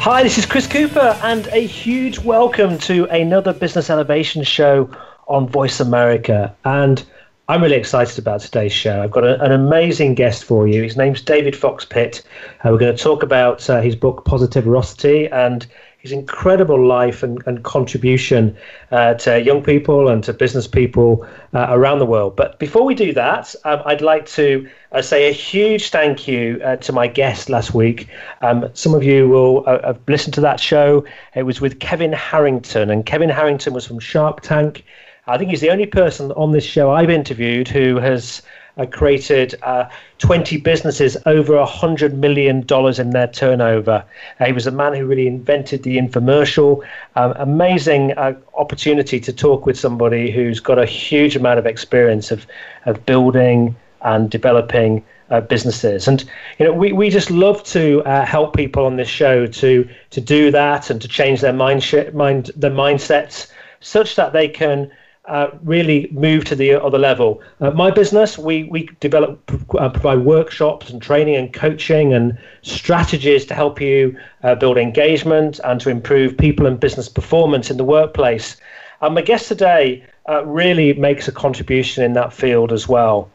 Hi, this is Chris Cooper, and a huge welcome to another Business Elevation Show on Voice America. And I'm really excited about today's show. I've got a, an amazing guest for you. His name's David Fox Pitt. Uh, we're going to talk about uh, his book Positiverosity and his incredible life and, and contribution uh, to young people and to business people uh, around the world. But before we do that, um, I'd like to uh, say a huge thank you uh, to my guest last week. Um, some of you will have listened to that show. It was with Kevin Harrington, and Kevin Harrington was from Shark Tank. I think he's the only person on this show I've interviewed who has uh, created uh, 20 businesses over $100 million in their turnover. Uh, he was a man who really invented the infomercial. Um, amazing uh, opportunity to talk with somebody who's got a huge amount of experience of, of building and developing uh, businesses. And you know, we, we just love to uh, help people on this show to to do that and to change their mind sh- mind their mindsets such that they can uh, really move to the other level. Uh, my business, we we develop, uh, provide workshops and training and coaching and strategies to help you uh, build engagement and to improve people and business performance in the workplace. And my guest today uh, really makes a contribution in that field as well.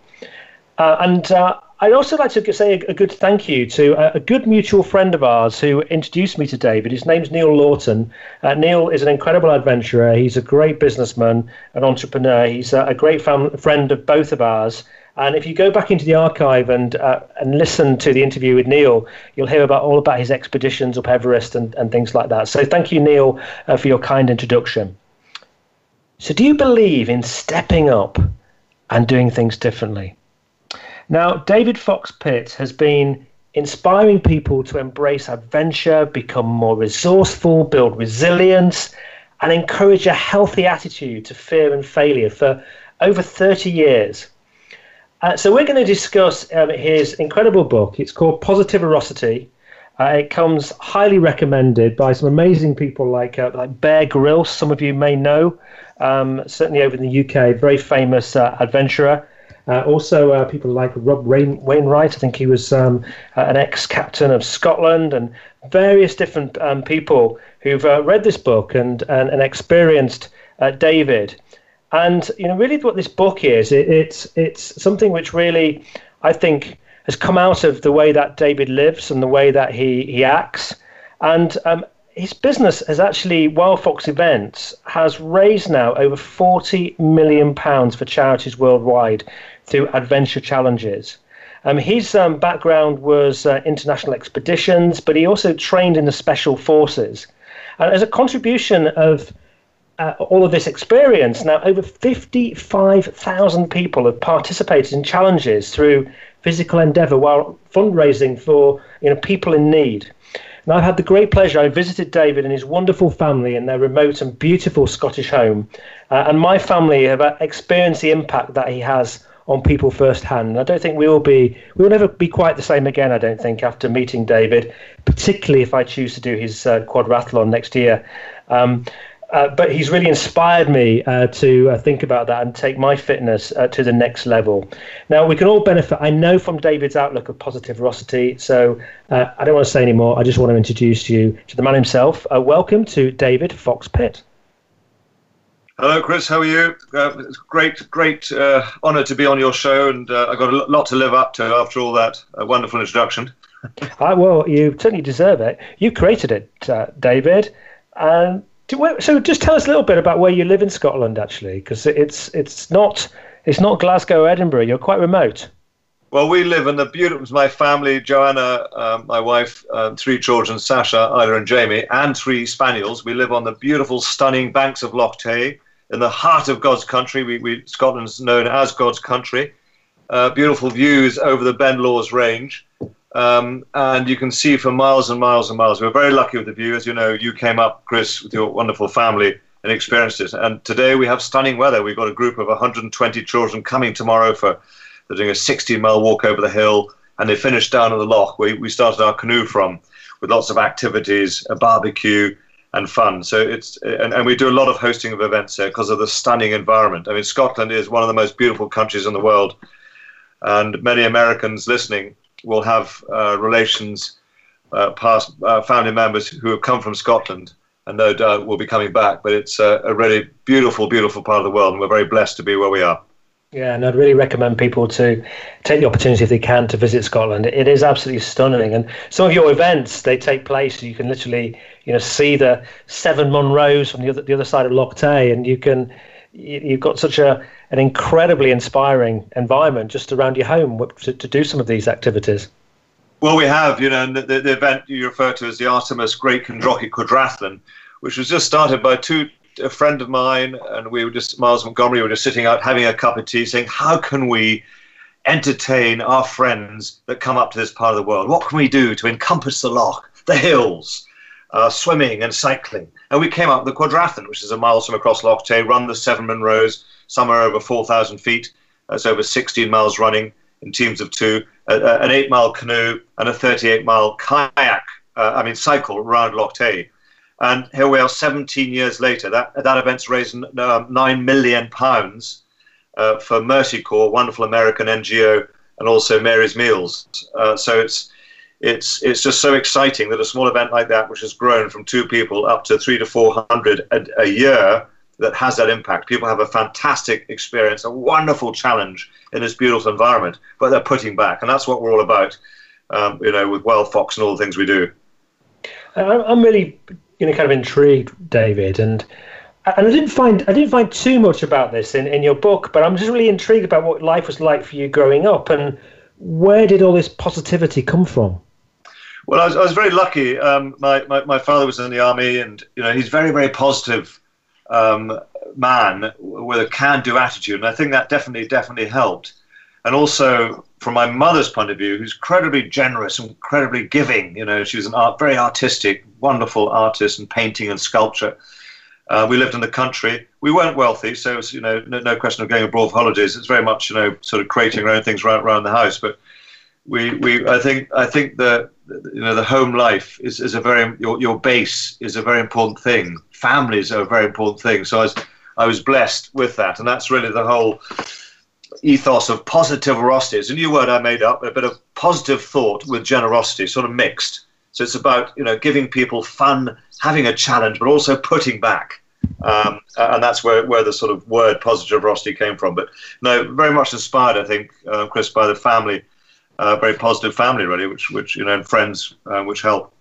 and I'd also like to say a, good thank you to a, good mutual friend of ours who introduced me to David. His name's Neil Lawton. Uh, Neil is an incredible adventurer. He's a great businessman, an entrepreneur. He's a, a great fam- friend of both of ours. And if you go back into the archive and uh, and listen to the interview with Neil, you'll hear about all about his expeditions up Everest and, and things like that. So thank you, Neil, uh, for your kind introduction. So, do you believe in stepping up and doing things differently? Now, David Fox Pitt has been inspiring people to embrace adventure, become more resourceful, build resilience, and encourage a healthy attitude to fear and failure for over 30 years. Uh, so, we're going to discuss um, his incredible book. It's called Positiverosity. Uh, it comes highly recommended by some amazing people like uh, like Bear Grylls, some of you may know, um, certainly over in the UK, very famous uh, adventurer. Uh, also, uh, people like Rob Rain- Wainwright, I think he was um, uh, an ex captain of Scotland, and various different um, people who've read this book and, and, and experienced David. And you know, really, what this book is, it, it's it's something which really, I think, has come out of the way that David lives and the way that he he acts. And um, his business has actually, Wild Fox Events, has raised now over 40 million pounds for charities worldwide through adventure challenges. Um, his um, background was uh, international expeditions, but he also trained in the special forces. And as a contribution of uh, all of this experience, now over 55,000 people have participated in challenges through physical endeavor while fundraising for you know, people in need. And I've had the great pleasure, I visited David and his wonderful family in their remote and beautiful Scottish home. Uh, and my family have uh, experienced the impact that he has on people firsthand. And I don't think we will be, we will never be quite the same again. I don't think after meeting David, particularly if I choose to do his uh, quadrathlon next year. Um, uh, but he's really inspired me uh, to uh, think about that and take my fitness uh, to the next level. Now, we can all benefit, I know, from David's outlook of positive positiverosity. So uh, I don't want to say any more. I just want to introduce you to the man himself. Uh, welcome to David Fox Pitt. Hello, Chris. How are you? Uh, it's great, great uh, honour to be on your show, and uh, I've got a lot to live up to after all that uh, wonderful introduction. I, well, you certainly deserve it. You created it, uh, David. And so, just tell us a little bit about where you live in Scotland, actually, because it's it's not it's not Glasgow or Edinburgh. You're quite remote. Well, we live in the beautiful. My family, Joanna, um, my wife, uh, three children, Sasha, Ida, and Jamie, and three spaniels. We live on the beautiful, stunning banks of Loch Tay in the heart of God's country. We, we Scotland's known as God's country. Uh, beautiful views over the Ben Lawers Range. Um, and you can see for miles and miles and miles. We're very lucky with the view. As you know, you came up, Chris, with your wonderful family and experienced it. And today we have stunning weather. We've got a group of 120 children coming tomorrow for they're doing a 16 mile walk over the hill, and they finish down at the loch where we started our canoe from, with lots of activities, a barbecue, and fun. So it's and, and we do a lot of hosting of events there because of the stunning environment. I mean, Scotland is one of the most beautiful countries in the world, and many Americans listening will have uh, relations, uh, past uh, family members who have come from Scotland, and no doubt will be coming back. But it's a, a really beautiful, beautiful part of the world, and we're very blessed to be where we are. Yeah, and I'd really recommend people to take the opportunity if they can to visit Scotland. It is absolutely stunning, and some of your events they take place. You can literally, you know, see the Seven Munros from the other the other side of Loch Tay, and you can you've got such a an incredibly inspiring environment just around your home to, to do some of these activities. Well, we have, you know, the, the event you refer to as the Artemis Great Kindrochit Quadrathlon, which was just started by two a friend of mine and we were just Miles Montgomery we were just sitting out having a cup of tea saying how can we entertain our friends that come up to this part of the world? What can we do to encompass the loch the hills uh, swimming and cycling? And we came up with the quadrathlon which is a mile from across Loch Tay run the seven Munros somewhere over 4,000 feet. That's over 16 miles running in teams of two an eight mile canoe and a 38 mile kayak uh, I mean cycle around Loch Tay and here we are, 17 years later. That that event's raised um, nine million pounds uh, for Mercy Corps, wonderful American NGO, and also Mary's Meals. Uh, so it's it's it's just so exciting that a small event like that, which has grown from two people up to three to four hundred a, a year, that has that impact. People have a fantastic experience, a wonderful challenge in this beautiful environment, but they're putting back, and that's what we're all about. Um, you know, with Wild Fox and all the things we do. I'm really you know kind of intrigued, David, and and I didn't find I didn't find too much about this in, in your book, but I'm just really intrigued about what life was like for you growing up and where did all this positivity come from? Well, I was, I was very lucky. Um, my, my, my father was in the army, and you know he's very very positive um, man with a can-do attitude, and I think that definitely definitely helped. And also from my mother's point of view, who's incredibly generous, and incredibly giving. You know, she was an art, very artistic, wonderful artist in painting and sculpture. Uh, we lived in the country. We weren't wealthy, so it was, you know, no, no, question of going abroad for holidays. It's very much, you know, sort of creating our own things around, around the house. But we, we, I think, I think that you know, the home life is, is a very your, your base is a very important thing. Families are a very important thing. So I was, I was blessed with that, and that's really the whole ethos of positive positiverosity. It's a new word I made up, a bit of positive thought with generosity, sort of mixed. So it's about you know giving people fun, having a challenge, but also putting back. Um, and that's where, where the sort of word positive positiverosity came from. But no, very much inspired, I think, uh, Chris, by the family, uh, very positive family, really, which which you know, and friends, uh, which help.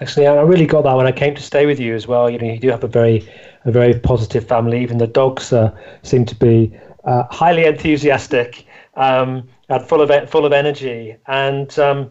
Actually, I really got that when I came to stay with you as well. You know, you do have a very a very positive family. Even the dogs uh, seem to be uh, highly enthusiastic, um, and full of full of energy, and um,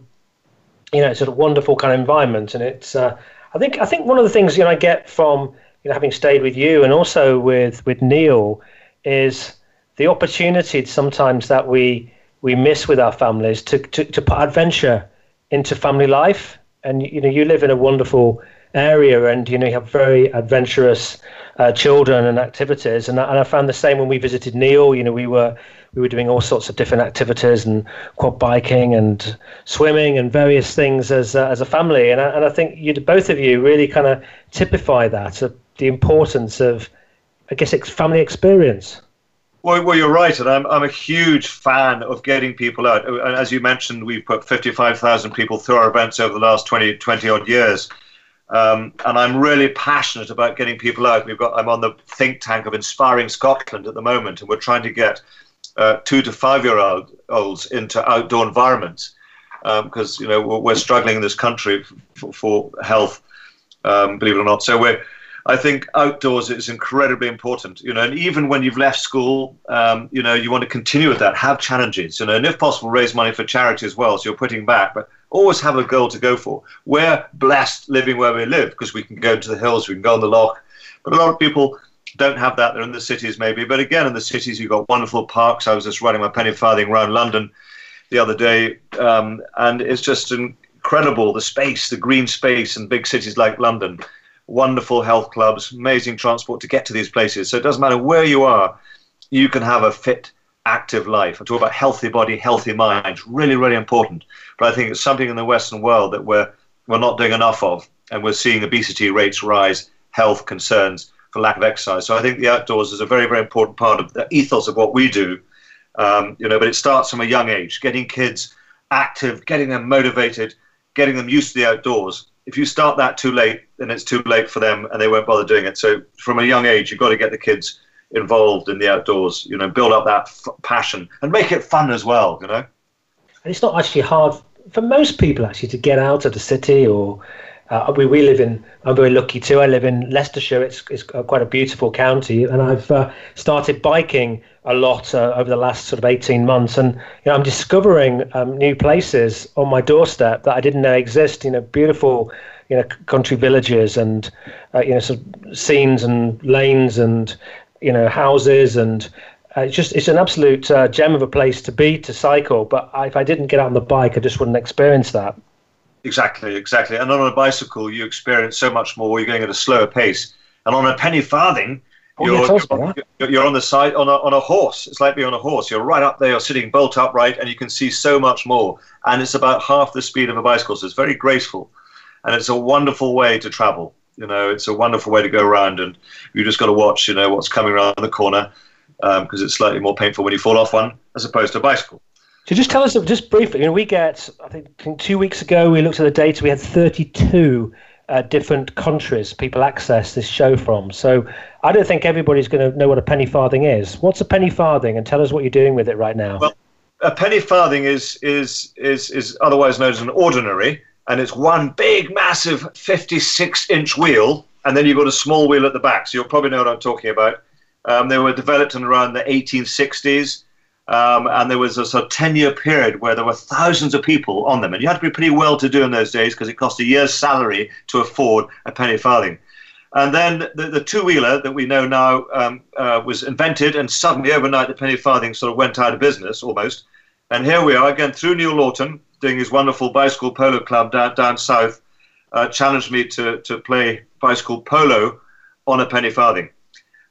you know, it's a wonderful kind of environment. And it's uh, I think I think one of the things you know I get from you know having stayed with you and also with with Neil is the opportunity sometimes that we we miss with our families to, to, to put adventure into family life. And you know, you live in a wonderful area, and you know, you have very adventurous uh, children and activities. And, and I found the same when we visited Neil. You know, we were we were doing all sorts of different activities and quad biking and swimming and various things as uh, as a family. And I, and I think you both of you really kind of typify that uh, the importance of, I guess, family experience. Well, well, you're right, and I'm, I'm a huge fan of getting people out. And as you mentioned, we've put 55,000 people through our events over the last 20, 20 odd years. Um, and I'm really passionate about getting people out. We've got I'm on the think tank of Inspiring Scotland at the moment, and we're trying to get uh, two to five year old olds into outdoor environments because um, you know we're struggling in this country for, for health, um, believe it or not. So we're I think outdoors is incredibly important, you know, and even when you've left school, um, you know, you want to continue with that, have challenges, you know, and if possible, raise money for charity as well. So you're putting back, but always have a goal to go for. We're blessed living where we live because we can go into the hills, we can go on the loch, but a lot of people don't have that. They're in the cities maybe, but again, in the cities, you've got wonderful parks. I was just running my penny farthing around London the other day, um, and it's just incredible the space, the green space in big cities like London wonderful health clubs, amazing transport to get to these places. So it doesn't matter where you are, you can have a fit, active life. I talk about healthy body, healthy mind. It's Really, really important. But I think it's something in the Western world that we're we're not doing enough of, and we're seeing obesity rates rise, health concerns for lack of exercise. So I think the outdoors is a very, very important part of the ethos of what we do. Um, you know, but it starts from a young age, getting kids active, getting them motivated, getting them used to the outdoors if you start that too late, then it's too late for them and they won't bother doing it. So from a young age, you've got to get the kids involved in the outdoors, you know, build up that f- passion and make it fun as well, you know. And it's not actually hard for most people actually to get out of the city or uh, we, we live in, I'm very lucky too. I live in Leicestershire. It's, it's quite a beautiful county. And I've uh, started biking a lot uh, over the last sort of 18 months. And you know, I'm discovering um, new places on my doorstep that I didn't know exist. You know, beautiful, you know, country villages and, uh, you know, sort of scenes and lanes and, you know, houses and uh, it's just it's an absolute uh, gem of a place to be to cycle. But if I didn't get out on the bike, I just wouldn't experience that. Exactly, exactly. And on a bicycle, you experience so much more. You're going at a slower pace. And on a penny farthing, oh, you're, yeah, you're, you're, on the side on a, on a horse. It's like being on a horse. You're right up there. You're sitting bolt upright, and you can see so much more. And it's about half the speed of a bicycle. So it's very graceful, and it's a wonderful way to travel. You know, it's a wonderful way to go around, and you just got to watch. You know what's coming around the corner because um, it's slightly more painful when you fall off one as opposed to a bicycle. So just tell us, just briefly, you know, we get, I think two weeks ago, we looked at the data, we had 32 uh, different countries people access this show from. So I don't think everybody's going to know what a penny farthing is. What's a penny farthing? And tell us what you're doing with it right now. Well, a penny farthing is, is, is, is otherwise known as an ordinary, and it's one big, massive 56 inch wheel, and then you've got a small wheel at the back. So you'll probably know what I'm talking about. Um, they were developed in around the 1860s. Um, and there was a sort of 10 year period where there were thousands of people on them. And you had to be pretty well to do in those days because it cost a year's salary to afford a penny farthing. And then the, the two wheeler that we know now um, uh, was invented, and suddenly overnight the penny farthing sort of went out of business almost. And here we are again through Neil Lawton doing his wonderful bicycle polo club down, down south, uh, challenged me to, to play bicycle polo on a penny farthing.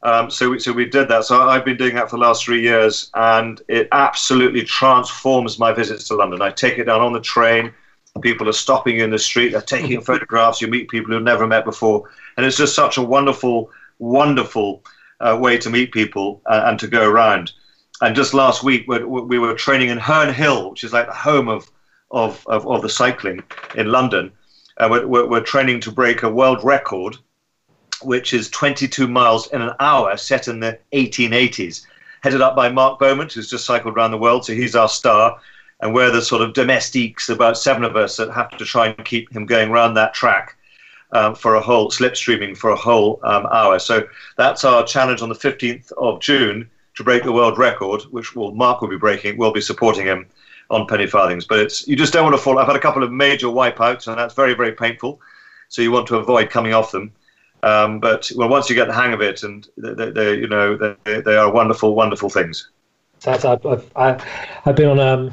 Um, so, we, so we did that. So I've been doing that for the last three years, and it absolutely transforms my visits to London. I take it down on the train. People are stopping you in the street. They're taking photographs. You meet people you've never met before, and it's just such a wonderful, wonderful uh, way to meet people uh, and to go around. And just last week, we were training in Herne Hill, which is like the home of of, of, of the cycling in London. And we're, we're training to break a world record which is 22 miles in an hour, set in the 1880s, headed up by Mark Beaumont, who's just cycled around the world. So he's our star. And we're the sort of domestiques, about seven of us, that have to try and keep him going around that track um, for a whole slipstreaming for a whole um, hour. So that's our challenge on the 15th of June to break the world record, which will Mark will be breaking. We'll be supporting him on penny farthings. But it's you just don't want to fall. I've had a couple of major wipeouts, and that's very very painful. So you want to avoid coming off them. Um, but well, once you get the hang of it, and they, they you know, they, they are wonderful, wonderful things. I've, I've, I've been on um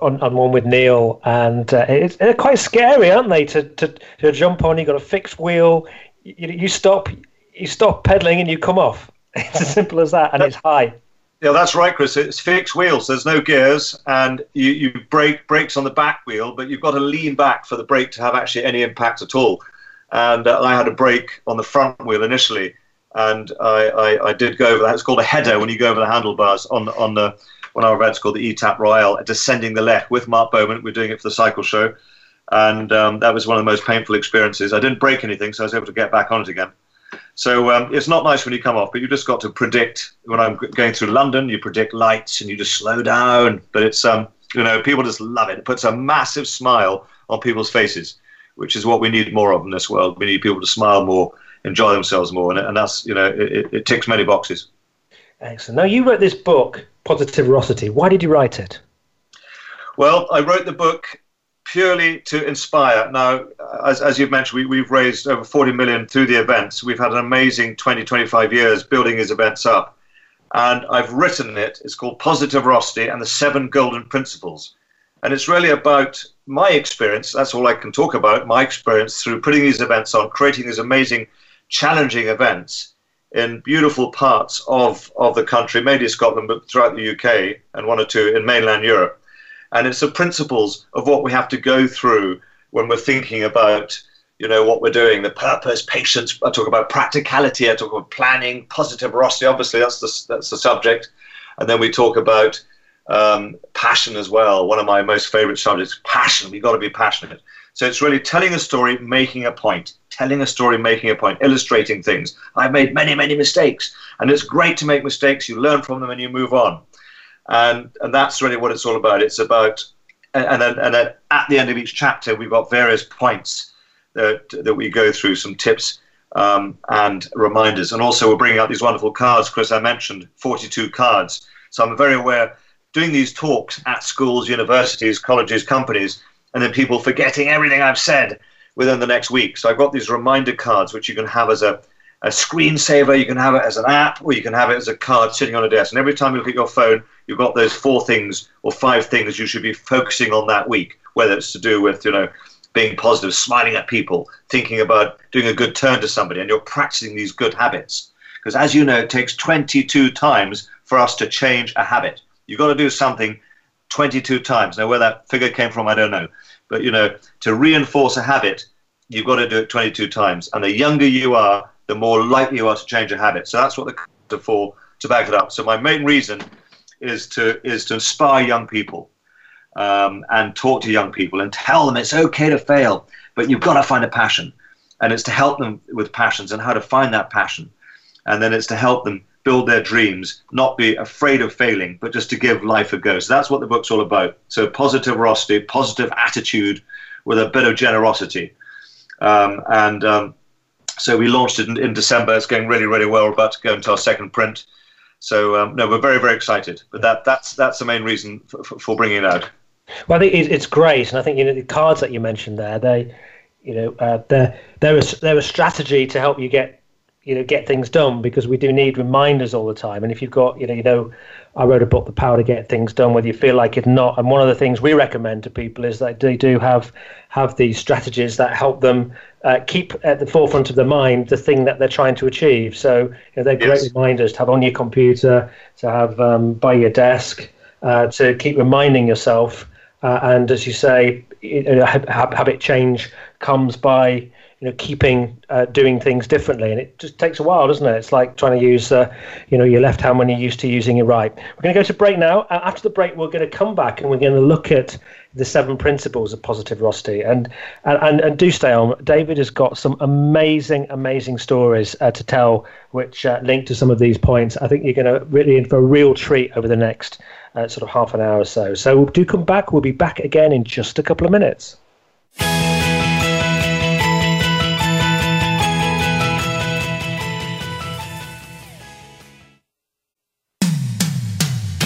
on, on one with Neil, and uh, it's they're quite scary, aren't they? To, to to jump on, you've got a fixed wheel. You, you stop you stop pedaling and you come off. It's as simple as that, and it's high. Yeah, that's right, Chris. It's fixed wheels. There's no gears, and you, you brake brakes on the back wheel, but you've got to lean back for the brake to have actually any impact at all and uh, I had a brake on the front wheel initially, and I, I, I, did go over that. It's called a header when you go over the handlebars on on the one of our events called the Etape Royale, descending the Lecht with Mark Beaumont. We're doing it for the cycle show, and um, that was one of the most painful experiences. I didn't break anything, so I was able to get back on it again. So um, it's not nice when you come off, but you just got to predict. When I'm going through London, you predict lights and you just slow down. But it's um, you know people just love it. It puts a massive smile on people's faces which is what we need more of in this world. We need people to smile more, enjoy themselves more, and, and that's you know it, it ticks many boxes. Excellent. Now you wrote this book, Positiverosity. Why did you write it? Well, I wrote the book purely to inspire. Now, as, as you've mentioned, we, have raised over 40 million through the events. We've had an amazing 20, 25 years building these events up. And I've written it. It's called Positiverosity and the Seven Golden Principles. And it's really about my experience. That's all I can talk about. My experience through putting these events on, creating these amazing, challenging events in beautiful parts of, of the country, mainly Scotland, but throughout the UK and one or two in mainland Europe. And it's the principles of what we have to go through when we're thinking about you know what we're doing. The purpose patience i talk about practicality i talk about planning positiverosity obviously that's the that's the subject. And then we talk about um, passion as well. One of my most favorite subjects passion we've got to be passionate. So it's really telling a story making a point telling a story making a point illustrating things. I've made many many mistakes and it's great to make mistakes you learn from them and you move on and and that's really what it's all about it's about and then, and then at the end of each chapter we've got various points that, that we go through, some tips um, and reminders. And also, we're bringing out these wonderful cards. Chris, I mentioned 42 cards. So I'm very aware doing these talks at schools, universities, colleges, companies, and then people forgetting everything I've said within the next week. So I've got these reminder cards, which you can have as a, a screensaver, you can have it as an app, or you can have it as a card sitting on a desk. And every time you look at your phone, you've got those four things or five things you should be focusing on that week, whether it's to do with, you know, being positive, smiling at people, thinking about doing a good turn to somebody, and you're practicing these good habits. Because as you know, it takes 22 times for us to change a habit. You've got to do something 22 times. Now, where that figure came from, I don't know. But, you know, to reinforce a habit, you've got to do it 22 times. And the younger you are, the more likely you are to change a habit. So that's what the are for to back it up. So my main reason is to is to inspire young people um, and talk to young people and tell them it's okay to fail, but you've got to find a passion. And it's to help them with passions and how to find that passion. And then it's to help them build their dreams, not be afraid of failing, but just to give life a go. So that's what the book's all about. So positiverosity, positive attitude with a bit of generosity. Um, and um, so we launched it in, in, December. It's going really, really well. We're about to go into our second print. So um, no, we're very, very excited. But that, that's that's the main reason for, for bringing it out. Well, I think it's great, and I think you know the cards that you mentioned there. They, you know, uh, they're they're a, they're a strategy to help you get you know get things done because we do need reminders all the time. And if you've got you know you know, I wrote a book, The Power to Get Things Done, whether you feel like it or not. And one of the things we recommend to people is that they do have have these strategies that help them uh, keep at the forefront of their mind the thing that they're trying to achieve. So you know, they're great reminders to have on your computer, to have um, by your desk, uh, to keep reminding yourself uh, and as you say, habit change comes by you know keeping uh, doing things differently, and it just takes a while, doesn't it? It's like trying to use uh, you know your left hand when you're used to using your right. We're going to go to break now. after the break, we're going to come back and we're going to look at the seven principles of positiverosity. And and and, do stay on. David has got some amazing amazing stories uh, to tell, which uh, link to some of these points. I think you're going to really in for a real treat over the next uh, sort of half an hour or so. So do come back. We'll be back again in just a couple of minutes.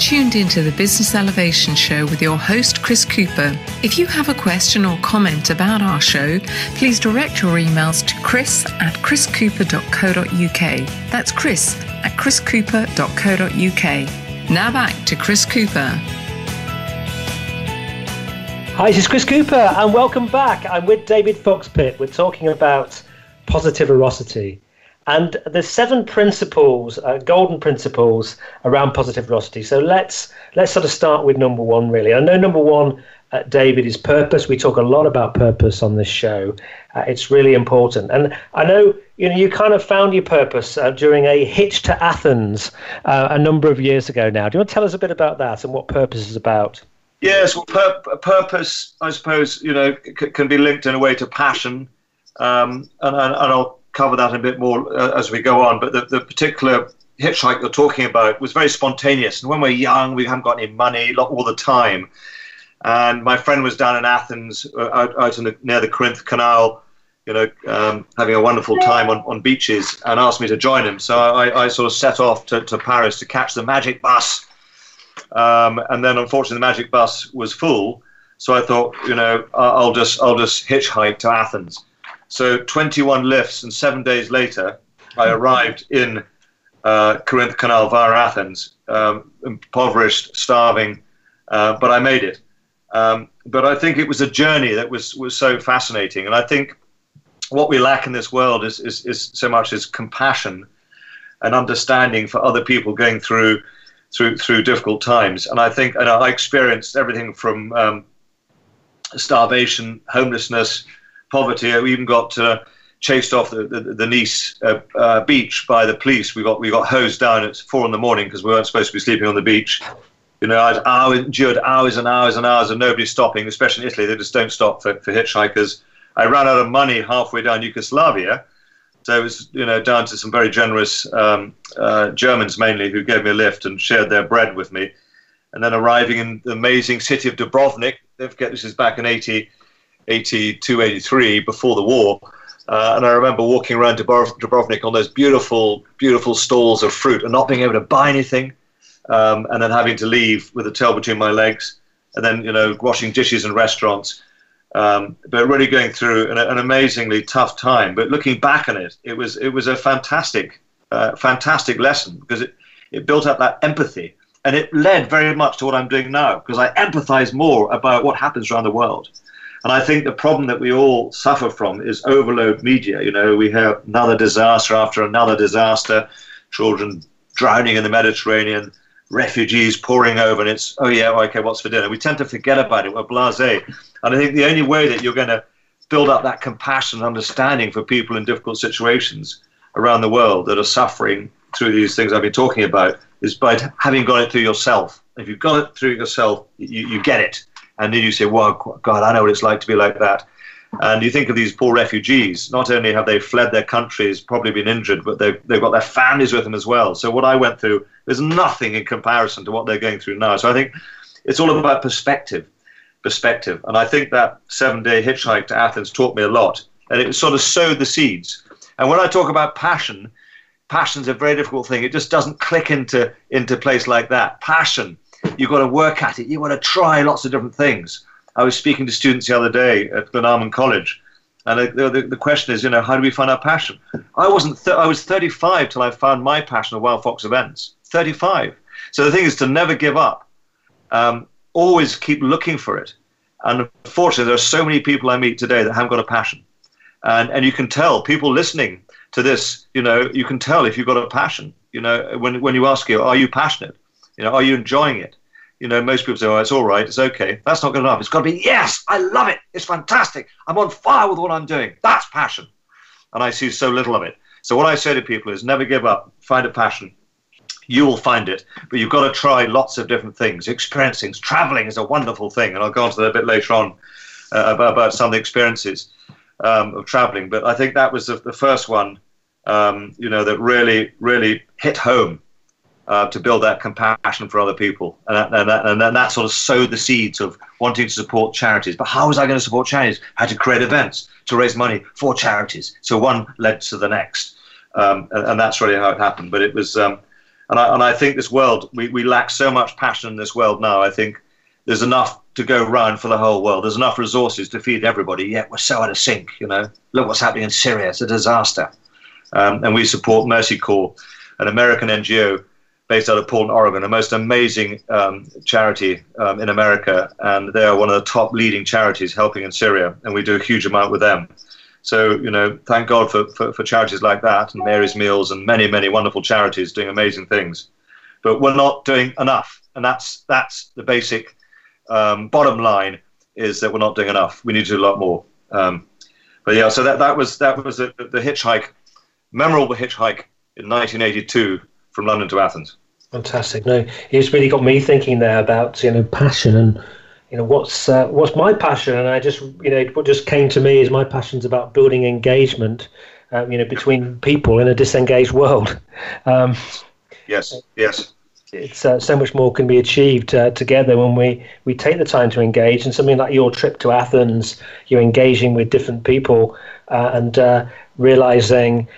Tuned into the Business Elevation Show with your host, Chris Cooper. If you have a question or comment about our show, please direct your emails to chris at chriscooper.co.uk. That's chris at chriscooper.co.uk. Now back to Chris Cooper. Hi, this is Chris Cooper, and welcome back. I'm with David Fox-Pitt. We're talking about positivity. And there's seven principles, uh, golden principles around positiverosity. So let's let's sort of start with number one. Really, I know number one, uh, David, is purpose. We talk a lot about purpose on this show. Uh, it's really important. And I know you know you kind of found your purpose uh, during a hitch to Athens uh, a number of years ago. Now, do you want to tell us a bit about that and what purpose is about? Yes, well, pur- purpose, I suppose, you know, c- can be linked in a way to passion, um, and, and, and I'll cover that a bit more uh, as we go on. But the, the particular hitchhike you're talking about was very spontaneous. And when we're young, we haven't got any money all the time. And my friend was down in Athens, uh, out, out the, near the Corinth Canal, you know, um, having a wonderful time on, on beaches, and asked me to join him. So I, I sort of set off to, to Paris to catch the magic bus. Um, and then, unfortunately, the magic bus was full. So I thought, you know, I'll just I'll just hitchhike to Athens. So 21 lifts, and seven days later, I arrived in uh, Corinth Canal via Athens, um, impoverished, starving, uh, but I made it. Um, but I think it was a journey that was, was so fascinating. And I think what we lack in this world is, is, is so much is compassion and understanding for other people going through through through difficult times. And I think and I experienced everything from um, starvation, homelessness, poverty. We even got uh, chased off the, the, the Nice uh, uh, beach by the police. We got we got hosed down at four in the morning because we weren't supposed to be sleeping on the beach. You know, I hours, endured hours and hours and hours of nobody stopping, especially in Italy. They just don't stop for, for hitchhikers. I ran out of money halfway down Yugoslavia. So it was, you know, down to some very generous um, uh, Germans mainly who gave me a lift and shared their bread with me. And then arriving in the amazing city of Dubrovnik, don't forget this is back in 80, 82, 83, before the war. Uh, and I remember walking around Dubrovnik on those beautiful, beautiful stalls of fruit and not being able to buy anything. Um, and then having to leave with a tail between my legs. And then, you know, washing dishes in restaurants. Um, but really going through an, an, amazingly tough time. But looking back on it, it was it was a fantastic, uh, fantastic lesson because it, it built up that empathy and it led very much to what I'm doing now because I empathize more about what happens around the world. And I think the problem that we all suffer from is overload media. You know, we have another disaster after another disaster, children drowning in the Mediterranean, refugees pouring over, and it's, oh yeah, okay, what's for dinner? We tend to forget about it. We're blasé. And I think the only way that you're going to build up that compassion and understanding for people in difficult situations around the world that are suffering through these things I've been talking about is by having got it through yourself. If you've got it through yourself, you, you get it. And then you say, wow, God, I know what it's like to be like that. And you think of these poor refugees, not only have they fled their countries, probably been injured, but they've, they've got their families with them as well. So what I went through is nothing in comparison to what they're going through now. So I think it's all about perspective perspective. And I think that seven day hitchhike to Athens taught me a lot. And it sort of sowed the seeds. And when I talk about passion, passion's a very difficult thing. It just doesn't click into, into place like that. Passion, you've got to work at it. You've got to try lots of different things. I was speaking to students the other day at Glenalmond College. And the, the, the, question is, you know, how do we find our passion? I wasn't. Th- I was 35 till I found my passion of Wild Fox events. 35. So the thing is to never give up. Um, always keep looking for it. And unfortunately, there are so many people I meet today that haven't got a passion. And, and you can tell people listening to this, you know, you can tell if you've got a passion. You know, when, when you ask you, are you passionate? You know, are you enjoying it? You know, most people say, oh, it's all right, it's okay. That's not good enough. It's got to be, yes, I love it. It's fantastic. I'm on fire with what I'm doing. That's passion. and I see so little of it. So what I say to people is never give up, find a passion. You will find it, but you've got to try lots of different things. Experience things. traveling is a wonderful thing, and I'll go on to that a bit later on uh, about, about some of the experiences um, of traveling. But I think that was the, the first one, um, you know, that really, really hit home uh, to build that compassion for other people. And, that, and, that, and that sort of sowed the seeds of wanting to support charities. But how was I going to support charities? I had to create events to raise money for charities. So one led to the next. Um, and, and, that's really how it happened. But it was, um, and, I, and I think this world, we, we lack so much passion in this world now. I think there's enough to go around for the whole world. There's enough resources to feed everybody, yet we're so out of sync. You know, look what's happening in Syria. It's a disaster. Um, and we support Mercy Corps, an American NGO based out of Portland, Oregon, a most amazing um, charity um, in America, and they are one of the top leading charities helping in Syria, and we do a huge amount with them. So, you know, thank God for, for, for charities like that, and Mary's Meals, and many, many wonderful charities doing amazing things. But we're not doing enough, and that's that's the basic um, bottom line is that we're not doing enough. We need to do a lot more. Um, but yeah, so that that was that was the, the hitchhike, memorable hitchhike in 1982 from London to Athens. Fantastic. No, it's really got me thinking there about you know passion and you know what's uh, what's my passion, and I just you know what just came to me is my passion's about building engagement, uh, you know, between people in a disengaged world. Um, yes. Yes. It's uh, so much more can be achieved uh, together when we, we take the time to engage. And something like your trip to Athens, you're engaging with different people uh, and uh, realizing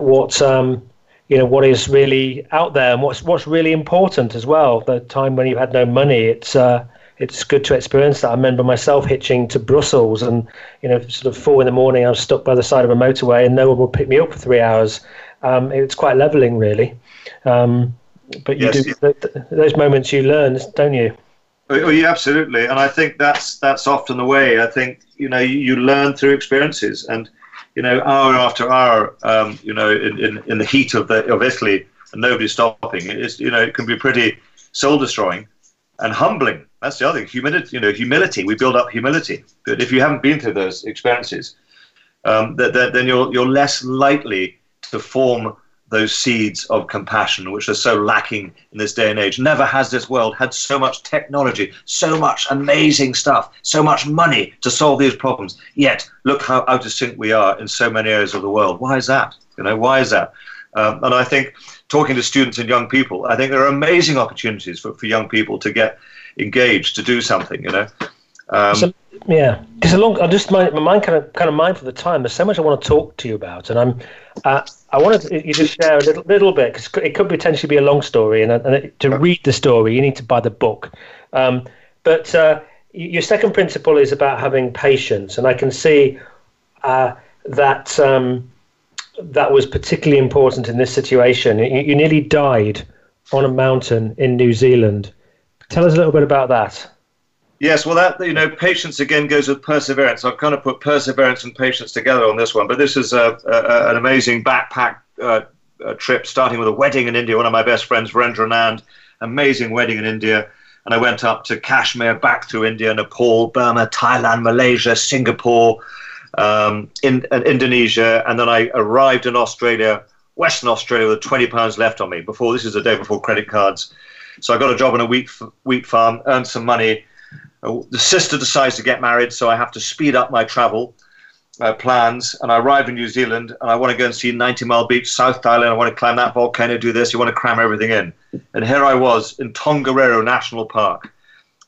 what um, you know what is really out there and what's what's really important as well. The time when you had no money, it's uh, it's good to experience that. I remember myself hitching to Brussels, and you know, sort of four in the morning, I was stuck by the side of a motorway, and no one would pick me up for three hours. Um, it's quite leveling, really. Um, but you yes, do th- those moments you learn, don't you? Oh, yeah, absolutely. And I think that's that's often the way. I think you know you, you learn through experiences, and you know, hour after hour, um, you know, in, in, in the heat of the of Italy, and nobody's stopping. It's you know, it can be pretty soul destroying and humbling. That's the other thing. Humility, you know, humility. We build up humility. But if you haven't been through those experiences, um, that, that, then you're you're less likely to form those seeds of compassion, which are so lacking in this day and age. Never has this world had so much technology, so much amazing stuff, so much money to solve these problems. Yet, look how out of sync we are in so many areas of the world. Why is that? You know, why is that? Um, and I think talking to students and young people, I think there are amazing opportunities for, for young people to get engaged, to do something, you know. Um, so, yeah, because I just my, my mind kind of kind of mindful of the time. There's so much I want to talk to you about, and I'm uh, I wanted you to share a little little bit because it could potentially be a long story, and, and to read the story, you need to buy the book. Um, but uh, your second principle is about having patience, and I can see uh, that um, that was particularly important in this situation. You, you nearly died on a mountain in New Zealand. Tell us a little bit about that. Yes, well, that you know, patience again goes with perseverance. I've kind of put perseverance and patience together on this one, but this is a, a an amazing backpack uh, trip, starting with a wedding in India. One of my best friends, Virendra Nand, amazing wedding in India, and I went up to Kashmir, back through India, Nepal, Burma, Thailand, Malaysia, Singapore, um, in, uh, Indonesia, and then I arrived in Australia, Western Australia, with 20 pounds left on me. Before this is the day before credit cards, so I got a job on a wheat wheat farm, earned some money uh, the sister decides to get married, so I have to speed up my travel uh, plans. And I arrive in New Zealand, and I want to go and see 90 Mile Beach, South Thailand. I want to climb that volcano, do this. You want to cram everything in. And here I was in Tongariro National Park,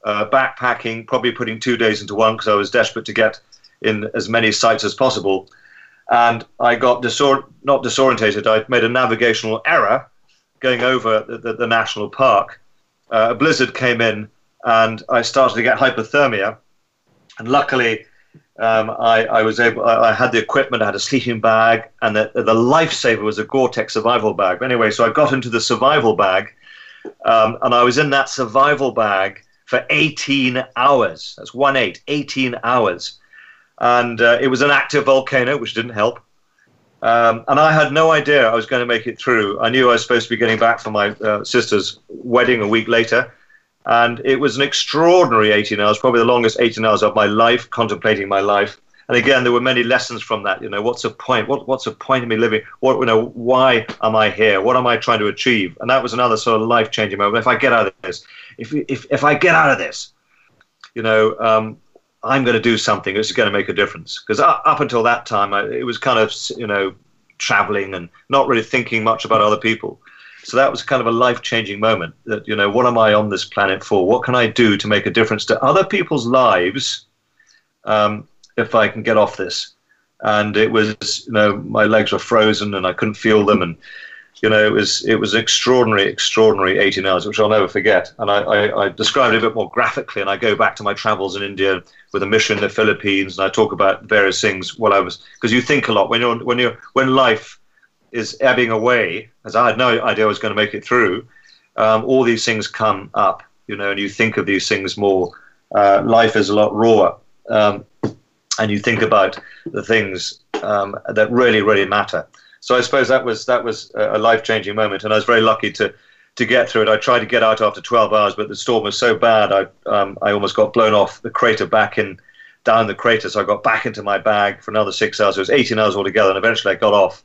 uh, backpacking, probably putting two days into one because I was desperate to get in as many sites as possible. And I got disor- not disorientated. I made a navigational error going over the, the, the national park. Uh, a blizzard came in and I started to get hypothermia. And luckily, um, I, I, was able. I, I, had the equipment. I had a sleeping bag, and the, the lifesaver was a Gore-Tex survival bag. But anyway, so I got into the survival bag, um, and I was in that survival bag for 18 hours. That's one eight, 18 hours, and uh, it was an active volcano, which didn't help. Um, and I had no idea I was going to make it through. I knew I was supposed to be getting back for my uh, sister's wedding a week later, and it was an extraordinary 18 hours, probably the longest 18 hours of my life, contemplating my life. and again, there were many lessons from that. You know, what's the point? What, what's the point of me living? What, you know, why am I here? What am I trying to achieve? And that was another sort of life changing moment. If I get out of this, if, if, if I get out of this, you know, um, I'm going to do something that's going to make a difference. Because up, until that time, I, it was kind of, you know, traveling and not really thinking much about other people. So that was kind of a life changing moment that, you know, what am I on this planet for? What can I do to make a difference to other people's lives? Um, if I can get off this. And it was, you know, my legs were frozen and I couldn't feel them. And, you know, it was it was extraordinary, extraordinary 18 hours, which I'll never forget. And I, I, I describe it a bit more graphically. And I go back to my travels in India with a mission in the Philippines, and I talk about various things while I was because you think a lot when you're when you're when life is ebbing away, as I had no idea I was going to make it through. Um, all these things come up, you know, and you think of these things more. Uh, life is a lot rawer. Um, and you think about the things um, that really, really matter. So I suppose that was that was a life changing moment, and I was very lucky to to get through it. I tried to get out after 12 hours, but the storm was so bad, I um, I almost got blown off the crater back in down the crater. So I got back into my bag for another six hours. It was 18 hours altogether, and eventually I got off.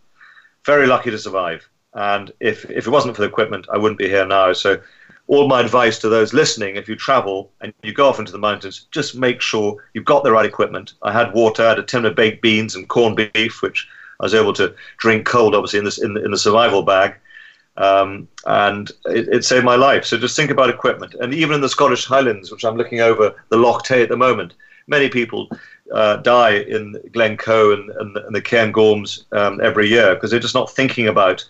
Very lucky to survive. And if if it wasn't for the equipment, I wouldn't be here now. So all my advice to those listening if you travel and you go off into the mountains, just make sure you've got the right equipment. I had water, I had a tin of baked beans and corned beef, which I was able to drink cold, obviously, in, this, in, the, in the survival bag. Um, and it, it, saved my life. So just think about equipment. And even in the Scottish Highlands, which I'm looking over the Loch Tay at the moment, many people uh, die in Glencoe and, and, and the Cairngorms um, every year because they're just not thinking about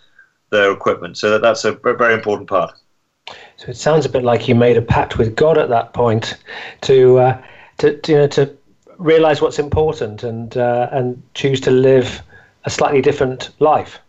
their equipment. So that, that's a very important part. So it sounds a bit like you made a pact with God at that point to uh, to, to, you know to realize what's important and uh, and choose to live a slightly different life.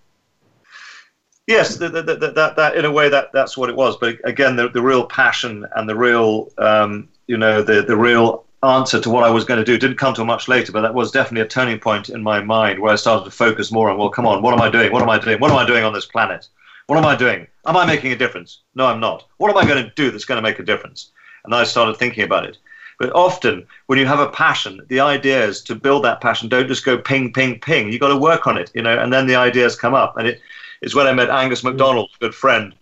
Yes, the, the, that, that in a way that that's what it was. But again, the, the real passion and the real um, you know the the real answer to what I was going to do didn't come till much later. But that was definitely a turning point in my mind where I started to focus more on well, come on, what am I doing? What am I doing? What am I doing on this planet? What am I doing? Am I making a difference? No, I'm not. What am I going to do that's going to make a difference? And I started thinking about it. But often, when you have a passion, the idea is to build that passion. Don't just go ping, ping, ping. You've got to work on it, you know, and then the ideas come up. And it is when I met Angus MacDonald, a good friend,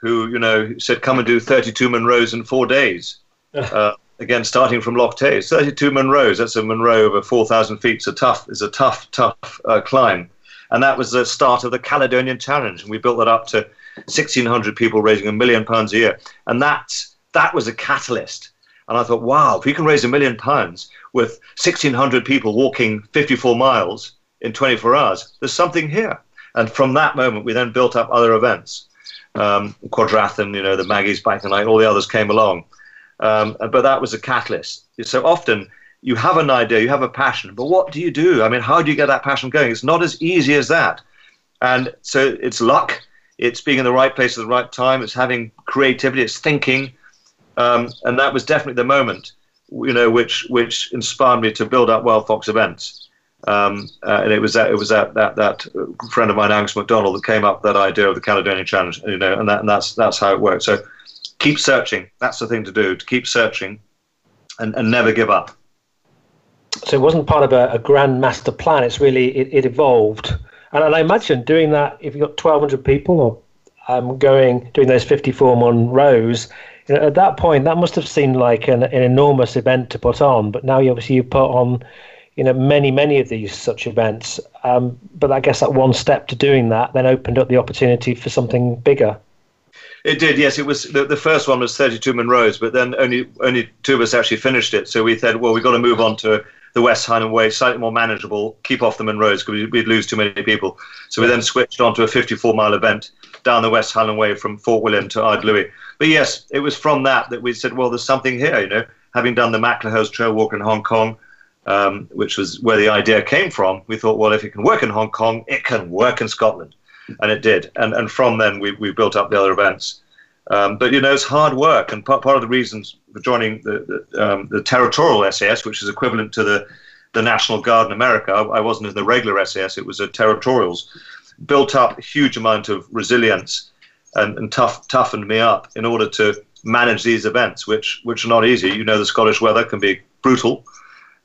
who, you know, said, come and do 32 Munros in four days. Uh, again, starting from Loch Tay. 32 Munros, that's a Munro over 4,000 feet. It's a tough, it's a tough, tough uh, climb. And that was the start of the Caledonian Challenge. And we built that up to 1,600 people raising a million pounds a year. And that, that was a catalyst. And I thought, wow, if we can raise a million pounds with 1,600 people walking 54 miles in 24 hours, there's something here. And from that moment, we then built up other events. Um, Quadrathlon, you know, the Maggie's Bike Night, all the others came along. Um, but that was a catalyst. So often you have an idea, you have a passion, but what do you do? I mean, how do you get that passion going? It's not as easy as that. And so it's luck, it's being in the right place at the right time, it's having creativity, it's thinking. Um, and that was definitely the moment, you know, which which inspired me to build up Wild Fox events. Um, uh, and it was that it was that that that friend of mine, Angus McDonald, that came up with that idea of the Caledonian Challenge. You know, and that and that's that's how it works. So keep searching. That's the thing to do. To keep searching, and, and never give up so it wasn't part of a, a grand master plan. It's really it, it evolved, and, and, I imagine doing that if you've got twelve hundred people or um, going doing those fifty four Munros. You know, at that point, that must have seemed like an, an enormous event to put on. But now, you obviously, you put on, you know, many, many of these such events. Um, but I guess that one step to doing that then opened up the opportunity for something bigger. It did, yes. It was the, the first one was 32 Munros, but then only only two of us actually finished it. So we said, well, we've got to move on to the West Highland Way, slightly more manageable, keep off the Munros because we'd lose too many people. So we then switched on to a 54 mile event down the West Highland Way from Fort William to Ardlui. But yes, it was from that that we said, well, there's something here, you know, having done the MacLehose Trail Walk in Hong Kong, um, which was where the idea came from. We thought, well, if it can work in Hong Kong, it can work in Scotland. And it did. And, and from then, we, we built up the other events. Um, but you know, it's hard work, and part, part of the reasons for joining the the, um, the, territorial SAS, which is equivalent to the the National Guard in America, I, I wasn't in the regular SAS; it was a territorials. Built up a huge amount of resilience and, and tough toughened me up in order to manage these events, which which are not easy. You know, the Scottish weather can be brutal.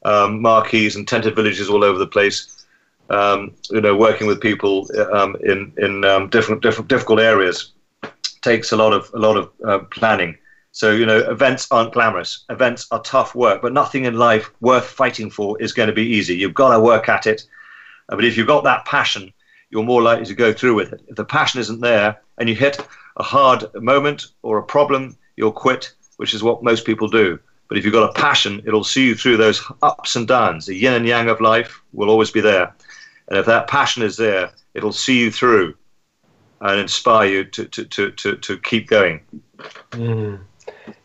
um, marquees and tented villages all over the place. Um, you know, working with people um, in in um, different different difficult areas takes a lot of a lot of uh, planning. So you know, events aren't glamorous. Events are tough work, but nothing in life worth fighting for is going to be easy. You've got to work at it. Uh, but if you've got that passion, you're more likely to go through with it. If the passion isn't there and you hit a hard moment or a problem, you'll quit, which is what most people do. But if you've got a passion, it'll see you through those ups and downs. The yin and yang of life will always be there. And if that passion is there, it'll see you through and inspire you to, to, to, to, to keep going. Mm.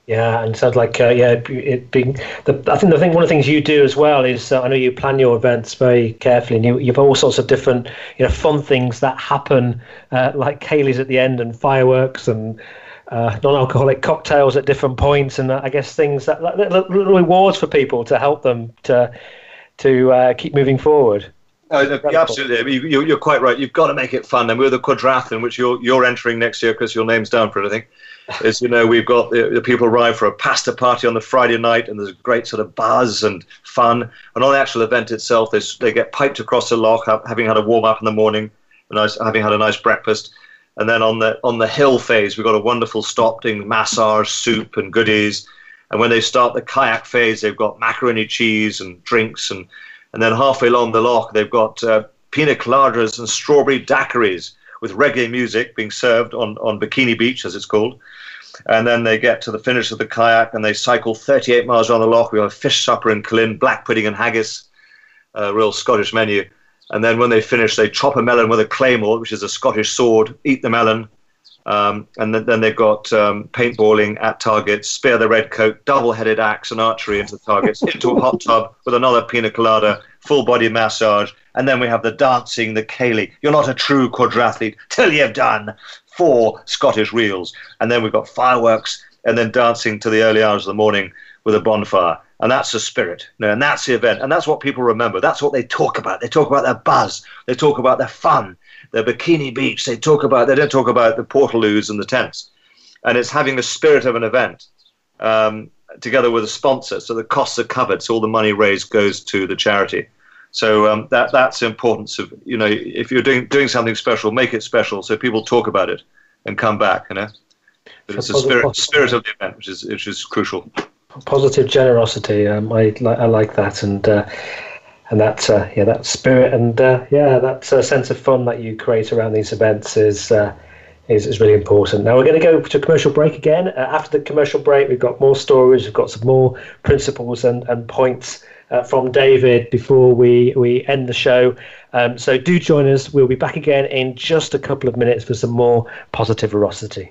Yeah, and it sounds like uh, yeah, it being the. I think the thing one of the things you do as well is uh, I know you plan your events very carefully, and you you have all sorts of different you know fun things that happen, uh, like ceilidhs at the end and fireworks and. Uh, non-alcoholic cocktails at different points, and uh, I guess things that little rewards for people to help them to to uh, keep moving forward. Uh, absolutely, you, you're quite right. You've got to make it fun, and we're the quadrathlon, which you're you're entering next year because your name's down for it, I think is you know we've got the, the, people arrive for a pasta party on the Friday night, and there's a great sort of buzz and fun. And on the actual event itself, they, they get piped across the loch, having had a warm up in the morning, nice, having had a nice breakfast. And then on the on the hill phase, we've got a wonderful stopping massage, soup, and goodies. And when they start the kayak phase, they've got macaroni cheese and drinks, and and then halfway along the loch, they've got uh, pina coladas and strawberry daiquiris with reggae music being served on, on Bikini Beach, as it's called. And then they get to the finish of the kayak and they cycle 38 miles around the loch. We have a fish supper in Culzean, black pudding and haggis, a real Scottish menu. And then when they finish, they chop a melon with a claymore, which is a Scottish sword, eat the melon. Um, and then, then, they've got um, paintballing at targets, spear the red coat, double headed axe and archery into the targets, into a hot tub with another pina colada, full body massage. And then we have the dancing, the ceilidh. You're not a true quadrathlete till you've done four Scottish reels. And then we've got fireworks and then dancing to the early hours of the morning with a bonfire. And that's the spirit. And that's the event. And that's what people remember. That's what they talk about. They talk about their buzz. They talk about their fun, their bikini beach. They talk about, they don't talk about the portaloos and the tents. And it's having the spirit of an event um, together with a sponsor. So the costs are covered. So all the money raised goes to the charity. So um, that that's the importance of you know if you're doing doing something special, make it special so people talk about it and come back. You know, but it's the spirit spirit of the event which is which is crucial. Positive generosity. Um, I I like that and. Uh, and that uh, yeah, that spirit and uh, yeah, that uh, sense of fun that you create around these events is uh, is, is really important. Now we're going to go to commercial break again. Uh, after the commercial break, we've got more stories, we've got some more principles and, and points uh, from David before we, we end the show. Um, so do join us. We'll be back again in just a couple of minutes for some more positiverosity.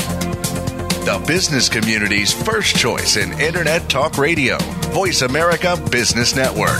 The business community's first choice in Internet Talk Radio. Voice America Business Network.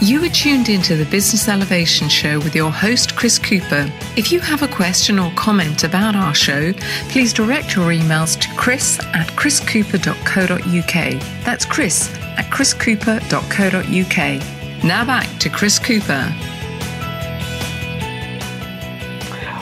You are tuned into the Business Elevation Show with your host, Chris Cooper. If you have a question or comment about our show, please direct your emails to chris at chriscooper.co.uk. That's chris at chriscooper.co.uk. Now back to Chris Cooper.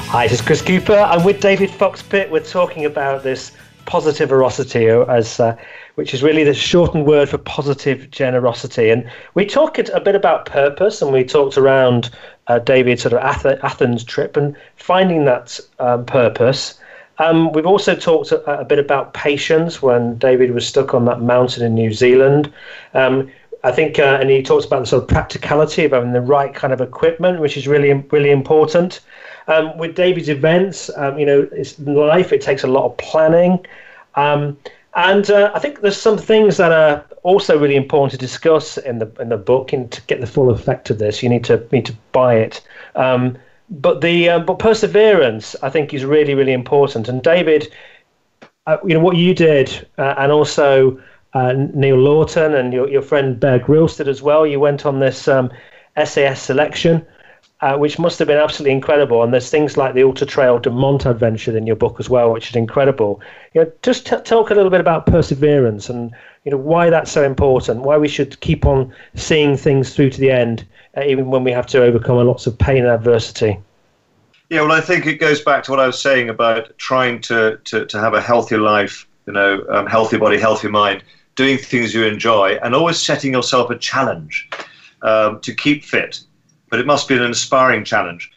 Hi, this is Chris Cooper. I'm with David Fox-Pitt. We're talking about this positiverosity as uh, which is really the shortened word for positive generosity. And we talked a bit about purpose, and we talked around uh, David's sort of Ath- Athens trip and finding that um, purpose. Um, we've also talked a, a, bit about patience when David was stuck on that mountain in New Zealand. Um, I think, uh, and he talks about the sort of practicality of having the right kind of equipment, which is really, really important. Um, with David's events, um, you know, it's life. It takes a lot of planning. Um, and uh, I think there's some things that are also really important to discuss in the in the book. And to get the full effect of this, you need to need to buy it. Um, but the uh, but perseverance, I think, is really really important. And David, uh, you know what you did, uh, and also uh, Neil Laughton and your your friend Bear Grylls as well. You went on this um, SAS selection uh, which must have been absolutely incredible. And there's things like the Ultra Trail de Mont adventure in your book as well, which is incredible. You know, just t- talk a little bit about perseverance and you know why that's so important, why we should keep on seeing things through to the end, uh, even when we have to overcome lots of pain and adversity. Yeah, well, I think it goes back to what I was saying about trying to to, to have a healthy life, you know, um, healthy body, healthy mind, doing things you enjoy, and always setting yourself a challenge um, to keep fit but it must be an inspiring challenge.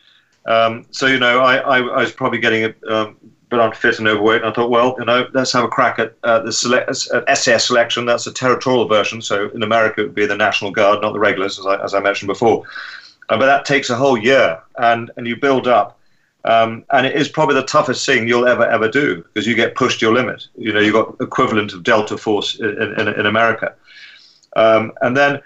Um, so you know, I, I, I, was probably getting a um, bit unfit and overweight, and I thought, well, you know, let's have a crack at uh, the uh, SAS selection. That's a territorial version. So in America, it would be the National Guard, not the regulars, as I, as I mentioned before. Uh, but that takes a whole year, and and you build up. Um, and it is probably the toughest thing you'll ever ever do because you get pushed your limit. You know, you've got equivalent of Delta Force in, in, in America, um, and then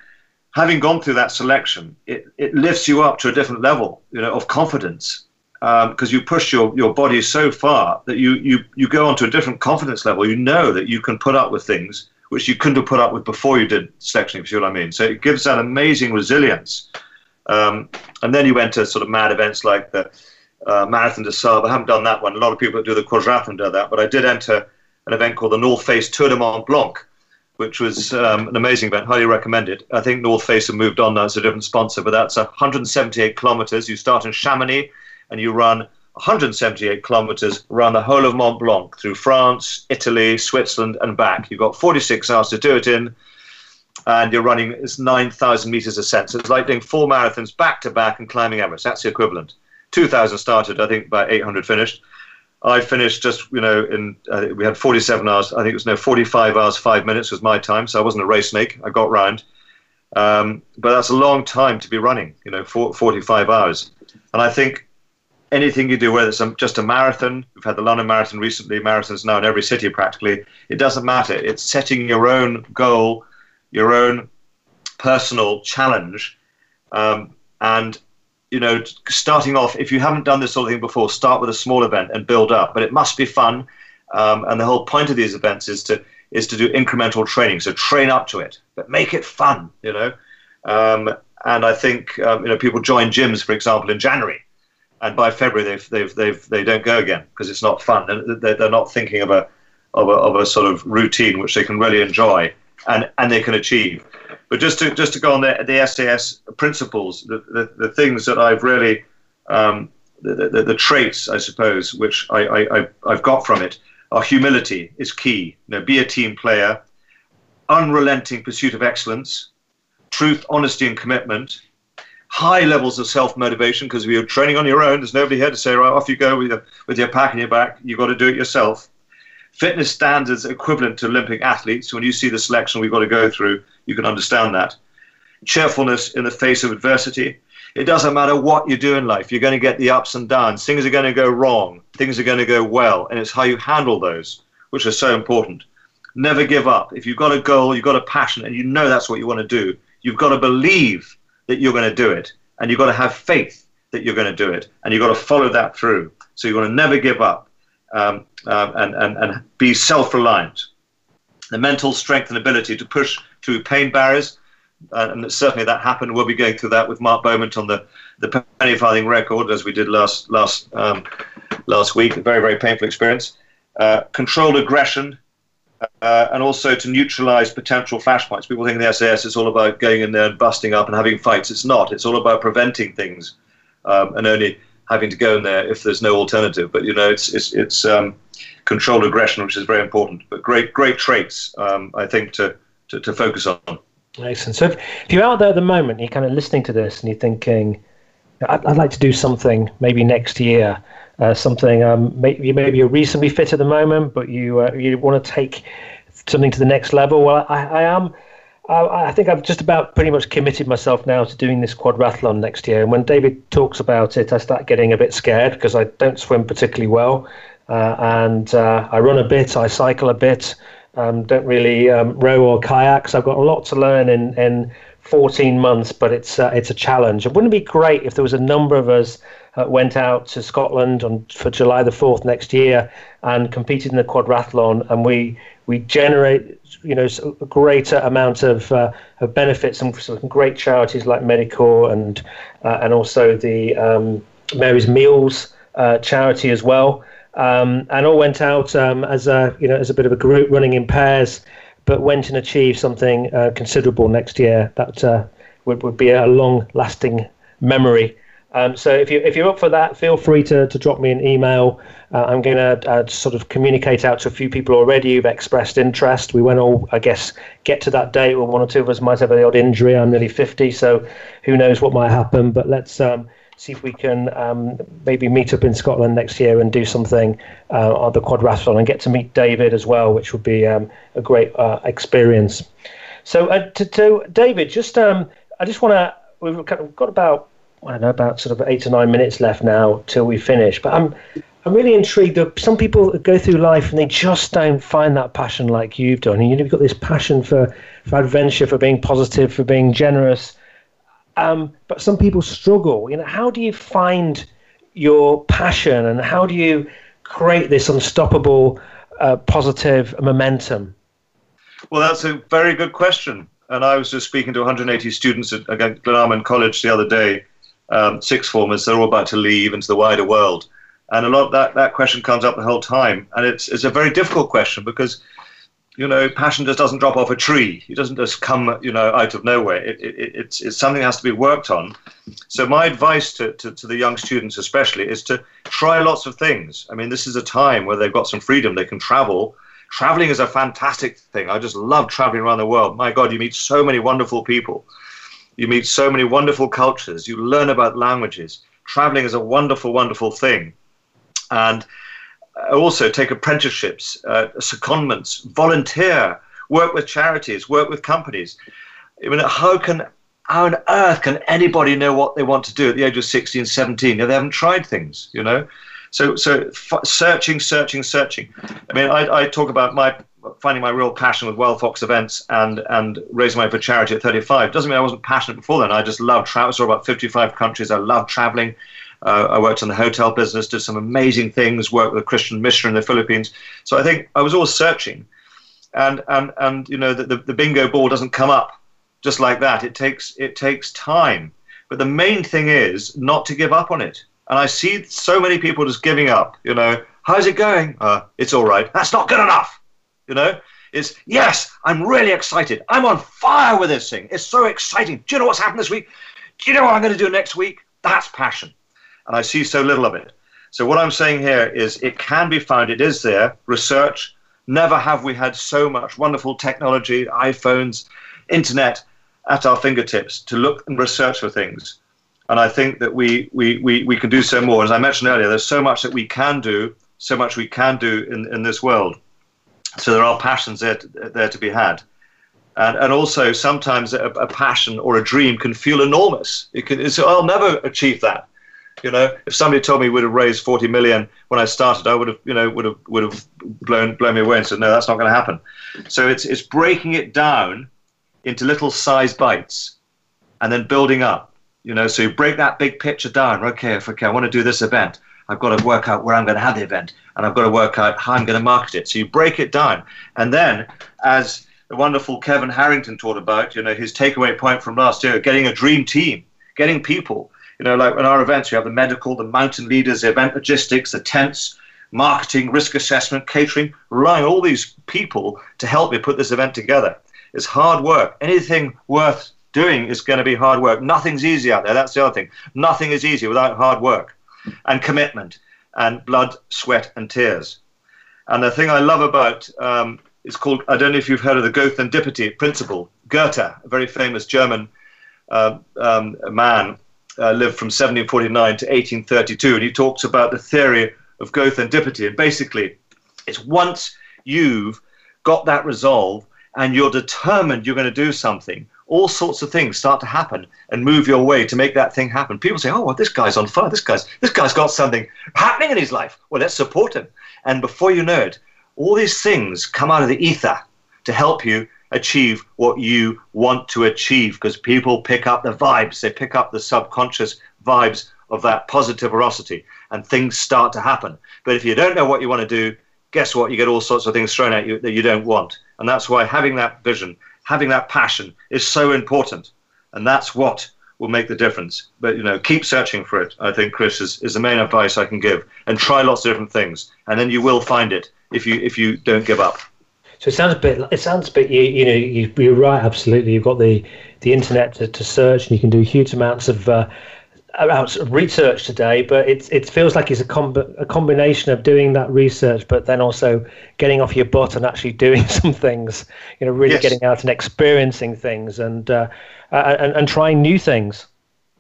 having gone through that selection, it, it lifts you up to a different level, you know, of confidence because um, you push your, your body so far that you, you, you go onto a different confidence level. You know that you can put up with things which you couldn't have put up with before you did selection, if you see what I mean. So it gives that amazing resilience. Um, and then you went to sort of mad events like the uh, Marathon des Sables. I haven't done that one. A lot of people that do the quadrathlon do that, but I did enter an event called the North Face Tour de Mont Blanc, which was um, an amazing event. Highly recommend it. I think North Face have moved on now as a different sponsor, but that's 178 kilometers. You start in Chamonix and you run 178 kilometers around the whole of Mont Blanc through France, Italy, Switzerland, and back. You've got 46 hours to do it in, and you're running it's 9,000 meters ascent. So it's like doing four marathons back to back and climbing Everest. That's the equivalent. 2,000 started, I think, about 800 finished. I finished just, you know, in uh, we had 47 hours. I think it was no 45 hours, five minutes was my time. So I wasn't a race snake. I got round. Um, but that's a long time to be running, you know, for, 45 hours. And I think anything you do, whether it's just a marathon, we've had the London Marathon recently, marathons now in every city practically, it doesn't matter. It's setting your own goal, your own personal challenge, um, and you know, starting off, if you haven't done this sort of thing before, start with a small event and build up. But it must be fun. Um, and the whole point of these events is to is to do incremental training. So train up to it, but make it fun. You know, um, and I think um, you know people join gyms, for example, in January, and by February they've they've they've they don't go again because it's not fun. And they're, they're not thinking of a, of a of a sort of routine which they can really enjoy and and they can achieve. But just to just to go on the, the SAS principles, the, the, the things that I've really um, the, the, the, traits, I suppose, which I, I, I've got from it are humility is key. You know, be a team player, unrelenting pursuit of excellence, truth, honesty, and commitment, high levels of self-motivation because if you're training on your own. There's nobody here to say, right, off you go with your, with your pack in your back. You've got to do it yourself fitness standards equivalent to Olympic athletes. When you see the selection we've got to go through, you can understand that. Cheerfulness in the face of adversity. It doesn't matter what you do in life, you're going to get the ups and downs. Things are going to go wrong, things are going to go well, and it's how you handle those which are so important. Never give up. If you've got a goal, you've got a passion, and you know that's what you want to do, you've got to believe that you're going to do it, and you've got to have faith that you're going to do it, and you've got to follow that through. So you've got to never give up um, um, and, and, and be self reliant. The mental strength and ability to push through pain barriers, and certainly that happened. We'll be going through that with Mark Beaumont on the the penny farthing record as we did last last um, last week. A very very painful experience. Uh, controlled aggression. Uh, and also to neutralize potential flashpoints. People think the SAS is all about going in there and busting up and having fights. It's not. It's all about preventing things um, and only having to go in there if there's no alternative. But you know, it's it's, it's um, controlled aggression, which is very important. But great great traits, um, I think, to, to, to focus on. Excellent. So if, if, you're out there at the moment, you're kind of listening to this and you're thinking, I'd, I'd like to do something maybe next year. Uh, something um, maybe maybe you're reasonably fit at the moment, but you uh, you want to take something to the next level. Well, I, I am. I think I've just about pretty much committed myself now to doing this quadrathlon next year. And when David talks about it, I start getting a bit scared because I don't swim particularly well, uh, and uh, I run a bit, I cycle a bit, um, don't really um, row or kayak. So I've got a lot to learn in in 14 months, but it's uh, it's a challenge. It wouldn't be great if there was a number of us uh, went out to Scotland on for July the 4th next year and competed in the quadrathlon, and we we generate you know a greater amount of, uh, of benefits and some great charities like Medicor and uh, and also the um, Mary's Meals uh, charity as well, um, and all went out um, as a you know as a bit of a group running in pairs, but went and achieved something uh, considerable next year that uh, would would be a long lasting memory. Um, so if you if you're up for that, feel free to, to drop me an email. Uh, I'm going to uh, sort of communicate out to a few people already who've expressed interest. We won't all, I guess, get to that date where one or two of us might have the odd injury. I'm nearly 50, so who knows what might happen. But let's um, see if we can um, maybe meet up in Scotland next year and do something uh, on the quadrathlon and get to meet David as well, which would be um, a great uh, experience. So uh, to, to, David, just um, I just want to we've got about I don't know about sort of eight or nine minutes left now till we finish. But I'm I'm really intrigued. That some people go through life and they just don't find that passion like you've done. And you've got this passion for for adventure, for being positive, for being generous. Um, but some people struggle. You know, how do you find your passion and how do you create this unstoppable uh, positive momentum? Well, that's a very good question. And I was just speaking to 180 students at, at Glenalmond College the other day um, sixth formers, they're all about to leave into the wider world. And a lot of that, that question comes up the whole time. And it's, it's a very difficult question because, you know, passion just doesn't drop off a tree. It doesn't just come, you know, out of nowhere. It, it, it's, it's something that has to be worked on. So my advice to, to, to the young students especially is to try lots of things. I mean, this is a time where they've got some freedom. They can travel. Traveling is a fantastic thing. I just love traveling around the world. My God, you meet so many wonderful people. You meet so many wonderful cultures. You learn about languages. Traveling is a wonderful, wonderful thing. And also take apprenticeships, uh, secondments, volunteer, work with charities, work with companies. I mean, how can how on earth can anybody know what they want to do at the age of 16, 17 if they haven't tried things, you know? So, so f- searching, searching, searching. I mean, I, I talk about my finding my real passion with Wild Fox events and and raising money for charity at 35 doesn't mean I wasn't passionate before then. I just loved travel. I saw about 55 countries. I loved traveling. Uh, I worked in the hotel business, did some amazing things, worked with a Christian missionary in the Philippines. So I think I was always searching, and and and you know the, the, the bingo ball doesn't come up just like that. It takes it takes time. But the main thing is not to give up on it. And I see so many people just giving up. You know, how's it going? Uh, it's all right. That's not good enough. You know, is yes, I'm really excited. I'm on fire with this thing. It's so exciting. Do you know what's happened this week? Do you know what I'm going to do next week? That's passion. And I see so little of it. So what I'm saying here is it can be found. It is there. Research. Never have we had so much wonderful technology, iPhones, internet at our fingertips to look and research for things. And I think that we, we, we, we can do so more. As I mentioned earlier, there's so much that we can do, so much we can do in, in this world. So there are passions there to, there to be had. And, and also sometimes a, a passion or a dream can feel enormous. It can, it's, I'll never achieve that. You know, if somebody told me we would have raised 40 million when I started, I would have, you know, would have, would have blown, blown me away and said, no, that's not going to happen. So it's, it's breaking it down into little size bites and then building up. You know, so you break that big picture down. Okay, okay, I want to do this event, I've got to work out where I'm going to have the event and I've got to work out how I'm going to market it. So you break it down. And then as the wonderful Kevin Harrington talked about, you know, his takeaway point from last year, getting a dream team, getting people. You know, like in our events, you have the medical, the mountain leaders, the event logistics, the tents, marketing, risk assessment, catering, relying on all these people to help me put this event together. It's hard work. Anything worth doing is going to be hard work. Nothing's easy out there. That's the other thing. Nothing is easy without hard work and commitment and blood, sweat, and tears. And the thing I love about um, it's called, I don't know if you've heard of the Gothandipity principle. Goethe, a very famous German uh, um, man, uh, lived from 1749 to 1832, and he talks about the theory of Gothandipity. And basically, it's once you've got that resolve and you're determined you're going to do something, all sorts of things start to happen and move your way to make that thing happen. People say, "Oh, well, this guy's on fire. This guy's this guy's got something happening in his life. Well, let's support him." And before you know it, all these things come out of the ether to help you achieve what you want to achieve because people pick up the vibes, they pick up the subconscious vibes of that positiverosity, and things start to happen. But if you don't know what you want to do, guess what? You get all sorts of things thrown at you that you don't want. And that's why having that vision, having that passion is so important. And that's what will make the difference. But you know, keep searching for it. I think Chris is, is the main advice I can give, and try lots of different things, and then you will find it if you if you don't give up. So it sounds a bit. It sounds a bit. You, you know, you, you're right. Absolutely, you've got the the internet to, to search, and you can do huge amounts of. Uh, of research today, but it it feels like it's a, com- a combination of doing that research, but then also getting off your butt and actually doing some things. You know, really yes. getting out and experiencing things, and uh, and, and trying new things.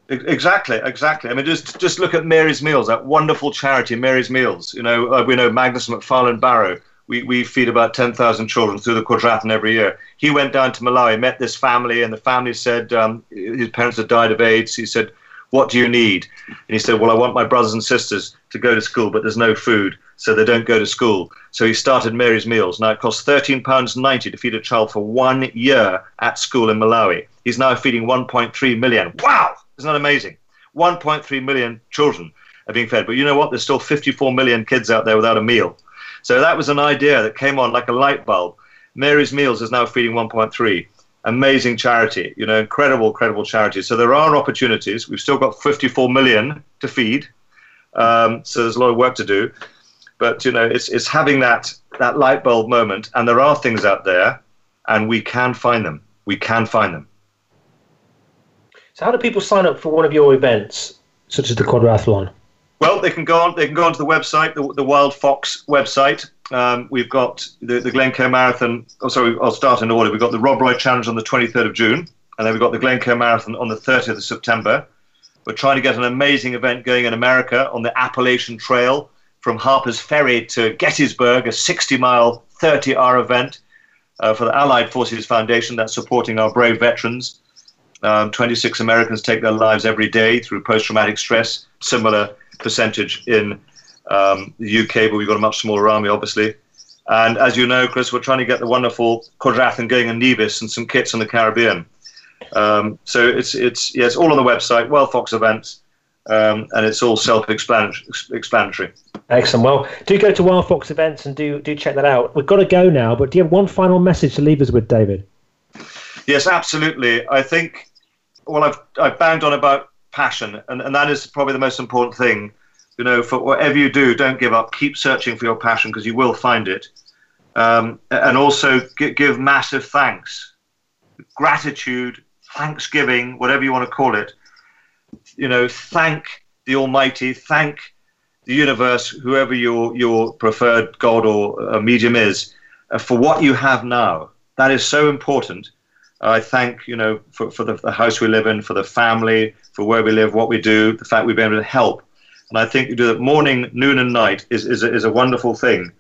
Exactly, exactly. I mean, just just look at Mary's Meals, that wonderful charity, Mary's Meals. You know, uh, we know Magnus MacFarlane-Barrow. We, we feed about 10,000 children through the quadrathlon every year. He went down to Malawi, met this family, and the family said um, his parents had died of AIDS. He said, What do you need? And he said, Well, I want my brothers and sisters to go to school, but there's no food, so they don't go to school. So he started Mary's Meals. Now it costs £13.90 to feed a child for one year at school in Malawi. He's now feeding 1.3 million. Wow! Isn't that amazing? 1.3 million children are being fed. But you know what? There's still 54 million kids out there without a meal. So that was an idea that came on like a light bulb. Mary's Meals is now feeding 1.3. Amazing charity, you know, incredible, incredible charity. So there are opportunities. We've still got 54 million to feed. Um, so there's a lot of work to do. But you know, it's it's having that that light bulb moment, and there are things out there, and we can find them. We can find them. So how do people sign up for one of your events, such as the quadrathlon? Well, they can go on. They can go onto the website, the, the Wild Fox website. Um, we've got the, the Glencoe Marathon. Oh, sorry, I'll start in order. We've got the Rob Roy Challenge on the 23rd of June, and then we've got the Glencoe Marathon on the 30th of September. We're trying to get an amazing event going in America on the Appalachian Trail from Harper's Ferry to Gettysburg, a 60-mile, 30-hour event uh, for the Allied Forces Foundation that's supporting our brave veterans. Um, 26 Americans take their lives every day through post-traumatic stress. Similar percentage in um, the UK, but we've got a much smaller army, obviously. And as you know, Chris, we're trying to get the wonderful quadrathlon going in Nevis and St Kitts in the Caribbean. Um, so it's it's yeah, it's all on the website, Wild Fox Events, um, and it's all self-explanatory. Excellent. Well, do go to Wild Fox Events and do do check that out. We've got to go now, but do you have one final message to leave us with, David? Yes, absolutely. I think, well, I've, I've banged on about passion, and, and that is probably the most important thing. You know, for whatever you do, don't give up. Keep searching for your passion because you will find it. Um, and also g- give massive thanks, gratitude, thanksgiving, whatever you want to call it. You know, thank the Almighty, thank the universe, whoever your your preferred God or medium is, uh, for what you have now. That is so important. I thank you know for, for the, the, house we live in, for the family, for where we live, what we do, the fact we've been able to help. And I think you do that morning, noon, and night is is a, is a wonderful thing,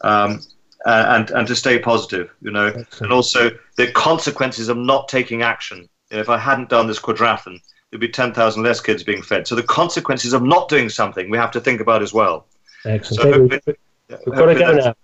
um, and and to stay positive, you know, Excellent. and also the consequences of not taking action. If I hadn't done this quadrathlon, there'd be ten thousand less kids being fed. So the consequences of not doing something we have to think about as well. Excellent. So we've got to go now.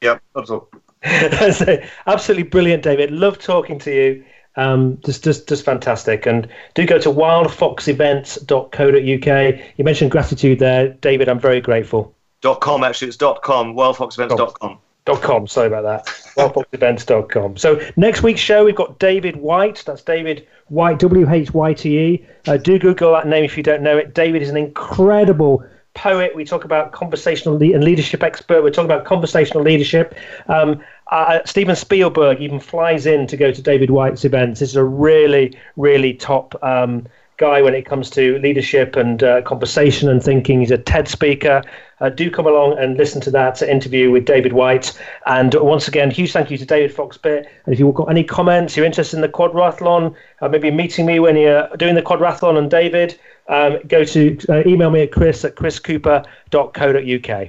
Yeah, that's all. absolutely brilliant, David. Love talking to you. Um, just, just, just fantastic. And do go to wildfoxevents.co.uk. You mentioned gratitude there, David. I'm very grateful. Dot com actually. It's dot com. Wildfoxevents.com. Dot com. Sorry about that. WildFoxEvents.com. So next week's show, we've got David Whyte. That's David Whyte, W H Y T E. Uh, do Google that name if you don't know it. David is an incredible poet. We talk about conversational le- and leadership expert. We're talking about conversational leadership. Um, uh, Steven Spielberg even flies in to go to David Whyte's events. This is a really, really top um, guy when it comes to leadership and uh, conversation and thinking. He's a TED speaker. Uh, do come along and listen to that interview with David Whyte. And once again, huge thank you to David Fox-Pitt. And if you've got any comments, you're interested in the quadrathlon, uh, maybe meeting me when you're doing the quadrathlon and David, um, go to uh, email me at chris at chriscooper.co.uk.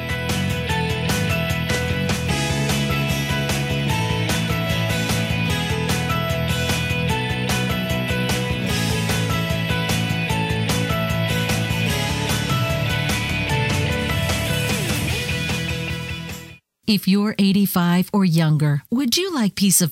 If you're 85 or younger, would you like peace of